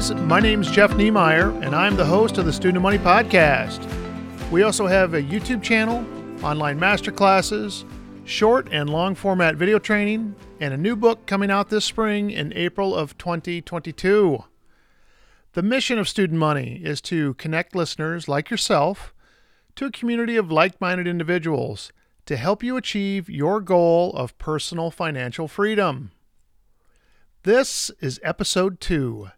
guys. My name's Jeff Niemeyer, and I'm the host of the Student Money podcast. We also have a YouTube channel, online masterclasses, short and long format video training, and a new book coming out this spring in April of 2022. The mission of Student Money is to connect listeners like yourself to a community of like minded individuals to help you achieve your goal of personal financial freedom. This is episode two.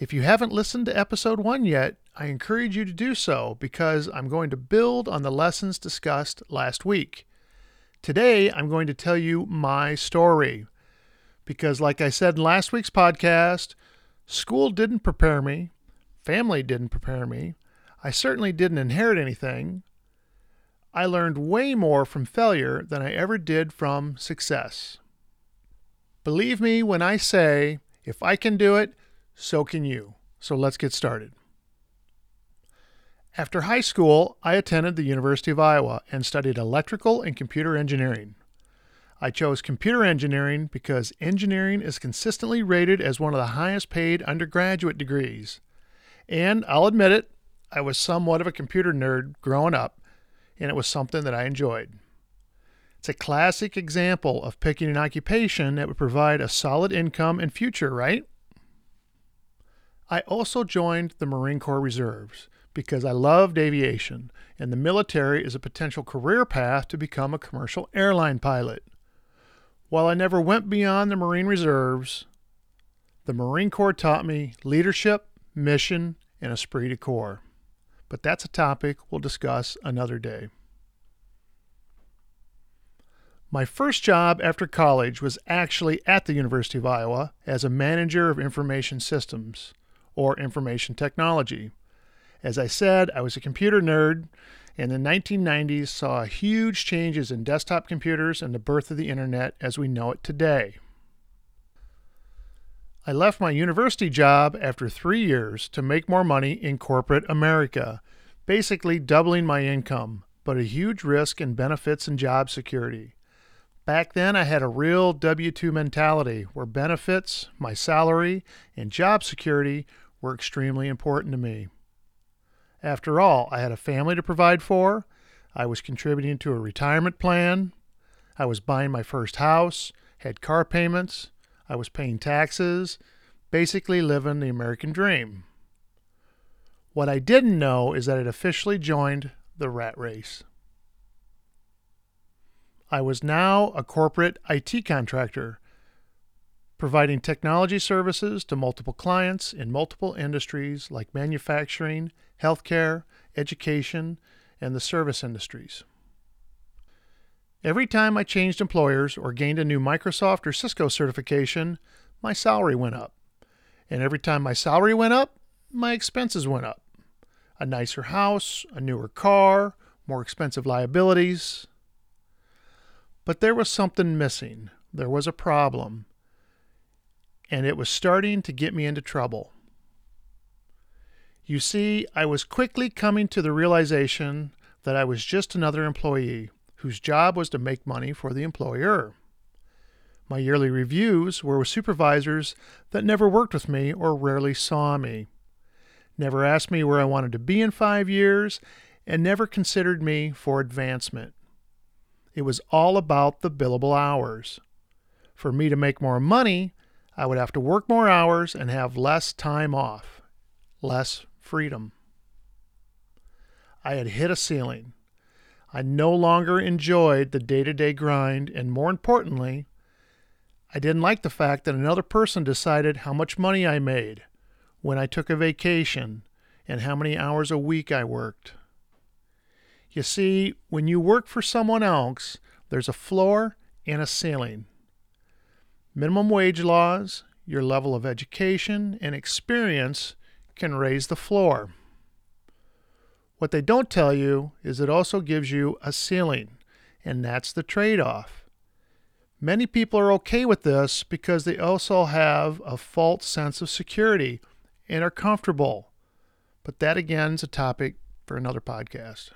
If you haven't listened to episode one yet, I encourage you to do so because I'm going to build on the lessons discussed last week. Today, I'm going to tell you my story because, like I said in last week's podcast, school didn't prepare me, family didn't prepare me, I certainly didn't inherit anything. I learned way more from failure than I ever did from success. Believe me when I say, if I can do it, so can you. So let's get started. After high school, I attended the University of Iowa and studied electrical and computer engineering. I chose computer engineering because engineering is consistently rated as one of the highest paid undergraduate degrees. And I'll admit it, I was somewhat of a computer nerd growing up, and it was something that I enjoyed. It's a classic example of picking an occupation that would provide a solid income and future, right? I also joined the Marine Corps Reserves because I loved aviation, and the military is a potential career path to become a commercial airline pilot. While I never went beyond the Marine Reserves, the Marine Corps taught me leadership, mission, and esprit de corps. But that's a topic we'll discuss another day. My first job after college was actually at the University of Iowa as a manager of information systems, or information technology. As I said, I was a computer nerd, and the 1990s saw huge changes in desktop computers and the birth of the internet as we know it today. I left my university job after three years to make more money in corporate America, basically doubling my income, but a huge risk in benefits and job security. Back then, I had a real W 2 mentality where benefits, my salary, and job security were extremely important to me. After all, I had a family to provide for, I was contributing to a retirement plan, I was buying my first house, had car payments, I was paying taxes, basically living the American dream. What I didn't know is that I'd officially joined the rat race. I was now a corporate IT contractor, providing technology services to multiple clients in multiple industries like manufacturing, healthcare, education, and the service industries. Every time I changed employers or gained a new Microsoft or Cisco certification, my salary went up. And every time my salary went up, my expenses went up. A nicer house, a newer car, more expensive liabilities, but there was something missing. There was a problem. And it was starting to get me into trouble. You see, I was quickly coming to the realization that I was just another employee whose job was to make money for the employer. My yearly reviews were with supervisors that never worked with me or rarely saw me, never asked me where I wanted to be in five years, and never considered me for advancement. It was all about the billable hours. For me to make more money, I would have to work more hours and have less time off, less freedom. I had hit a ceiling. I no longer enjoyed the day to day grind, and more importantly, I didn't like the fact that another person decided how much money I made, when I took a vacation, and how many hours a week I worked. You see, when you work for someone else, there's a floor and a ceiling. Minimum wage laws, your level of education and experience can raise the floor. What they don't tell you is it also gives you a ceiling, and that's the trade off. Many people are okay with this because they also have a false sense of security and are comfortable. But that again is a topic for another podcast.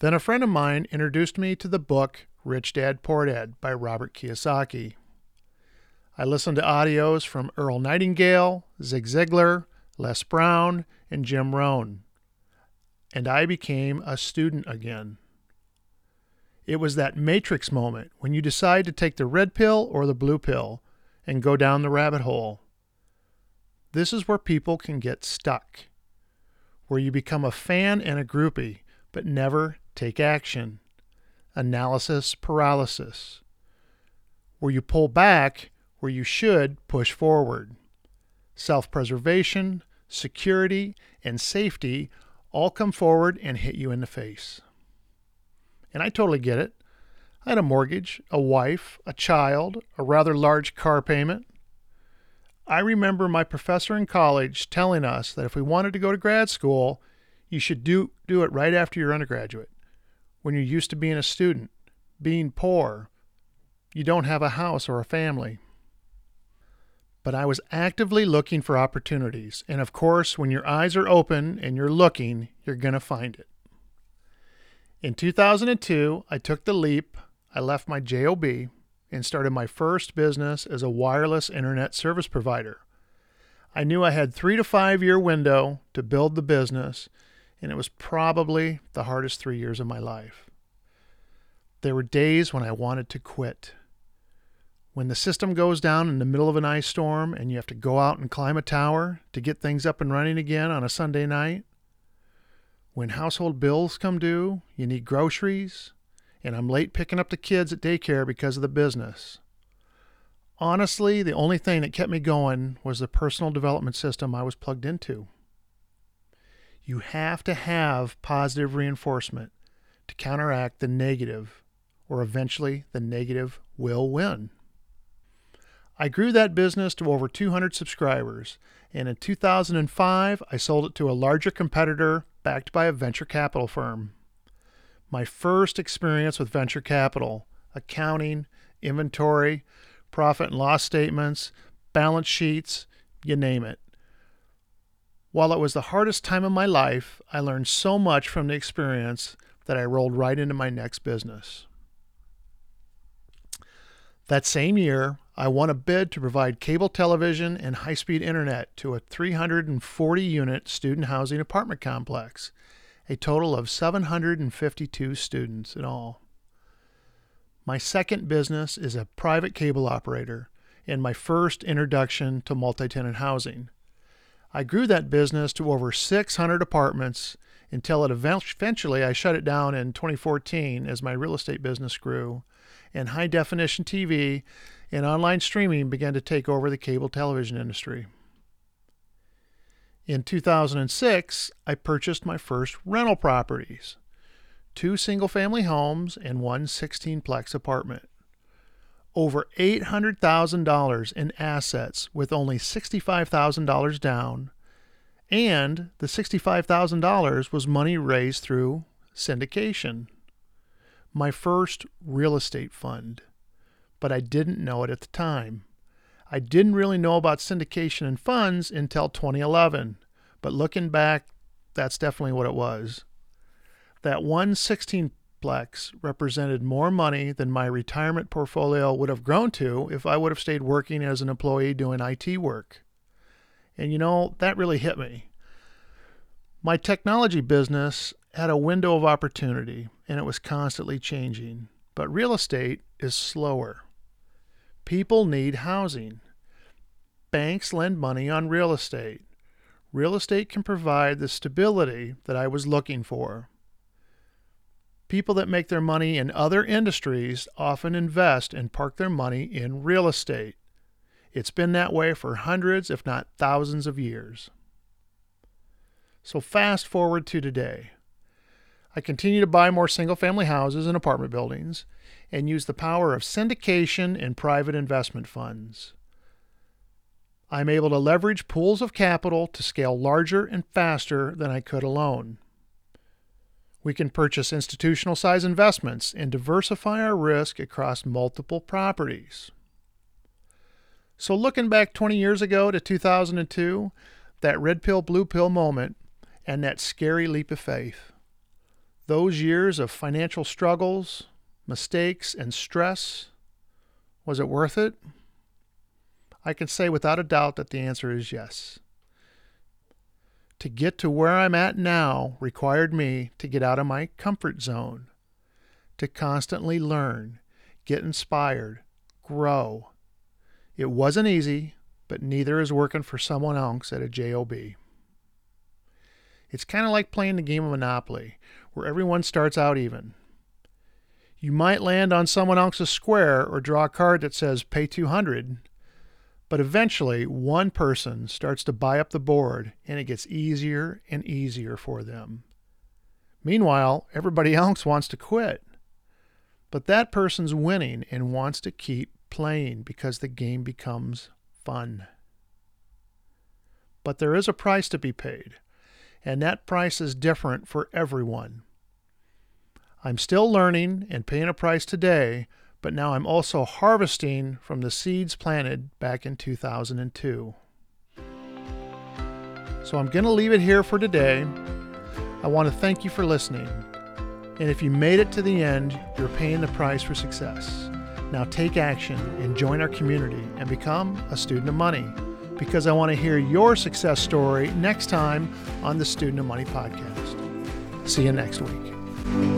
Then a friend of mine introduced me to the book Rich Dad Poor Dad by Robert Kiyosaki. I listened to audios from Earl Nightingale, Zig Ziglar, Les Brown, and Jim Rohn. And I became a student again. It was that matrix moment when you decide to take the red pill or the blue pill and go down the rabbit hole. This is where people can get stuck, where you become a fan and a groupie, but never take action. Analysis paralysis, where you pull back where you should push forward. Self preservation, security, and safety all come forward and hit you in the face. And I totally get it. I had a mortgage, a wife, a child, a rather large car payment. I remember my professor in college telling us that if we wanted to go to grad school, you should do, do it right after your undergraduate, when you're used to being a student, being poor, you don't have a house or a family but I was actively looking for opportunities. And of course, when your eyes are open and you're looking, you're going to find it. In 2002, I took the leap. I left my JOB and started my first business as a wireless internet service provider. I knew I had 3 to 5 year window to build the business, and it was probably the hardest 3 years of my life. There were days when I wanted to quit when the system goes down in the middle of an ice storm and you have to go out and climb a tower to get things up and running again on a Sunday night, when household bills come due, you need groceries, and I'm late picking up the kids at daycare because of the business. Honestly, the only thing that kept me going was the personal development system I was plugged into. You have to have positive reinforcement to counteract the negative, or eventually the negative will win. I grew that business to over 200 subscribers, and in 2005, I sold it to a larger competitor backed by a venture capital firm. My first experience with venture capital, accounting, inventory, profit and loss statements, balance sheets, you name it. While it was the hardest time of my life, I learned so much from the experience that I rolled right into my next business. That same year, I won a bid to provide cable television and high speed internet to a 340 unit student housing apartment complex, a total of 752 students in all. My second business is a private cable operator and my first introduction to multi tenant housing. I grew that business to over 600 apartments until it eventually I shut it down in 2014 as my real estate business grew and high definition TV and online streaming began to take over the cable television industry. In 2006, I purchased my first rental properties two single family homes and one 16 plex apartment. Over $800,000 in assets with only $65,000 down, and the $65,000 was money raised through syndication. My first real estate fund but I didn't know it at the time. I didn't really know about syndication and funds until 2011, but looking back, that's definitely what it was. That one 16 plex represented more money than my retirement portfolio would have grown to if I would have stayed working as an employee doing IT work. And you know, that really hit me. My technology business had a window of opportunity and it was constantly changing, but real estate is slower. People need housing. Banks lend money on real estate. Real estate can provide the stability that I was looking for. People that make their money in other industries often invest and park their money in real estate. It's been that way for hundreds, if not thousands, of years. So, fast forward to today. I continue to buy more single family houses and apartment buildings and use the power of syndication and private investment funds. I'm able to leverage pools of capital to scale larger and faster than I could alone. We can purchase institutional size investments and diversify our risk across multiple properties. So, looking back 20 years ago to 2002, that red pill, blue pill moment, and that scary leap of faith, those years of financial struggles, mistakes, and stress, was it worth it? I can say without a doubt that the answer is yes. To get to where I'm at now required me to get out of my comfort zone, to constantly learn, get inspired, grow. It wasn't easy, but neither is working for someone else at a JOB. It's kind of like playing the game of Monopoly, where everyone starts out even. You might land on someone else's square or draw a card that says pay 200, but eventually one person starts to buy up the board and it gets easier and easier for them. Meanwhile, everybody else wants to quit. But that person's winning and wants to keep playing because the game becomes fun. But there is a price to be paid, and that price is different for everyone. I'm still learning and paying a price today, but now I'm also harvesting from the seeds planted back in 2002. So I'm going to leave it here for today. I want to thank you for listening. And if you made it to the end, you're paying the price for success. Now take action and join our community and become a student of money because I want to hear your success story next time on the Student of Money podcast. See you next week.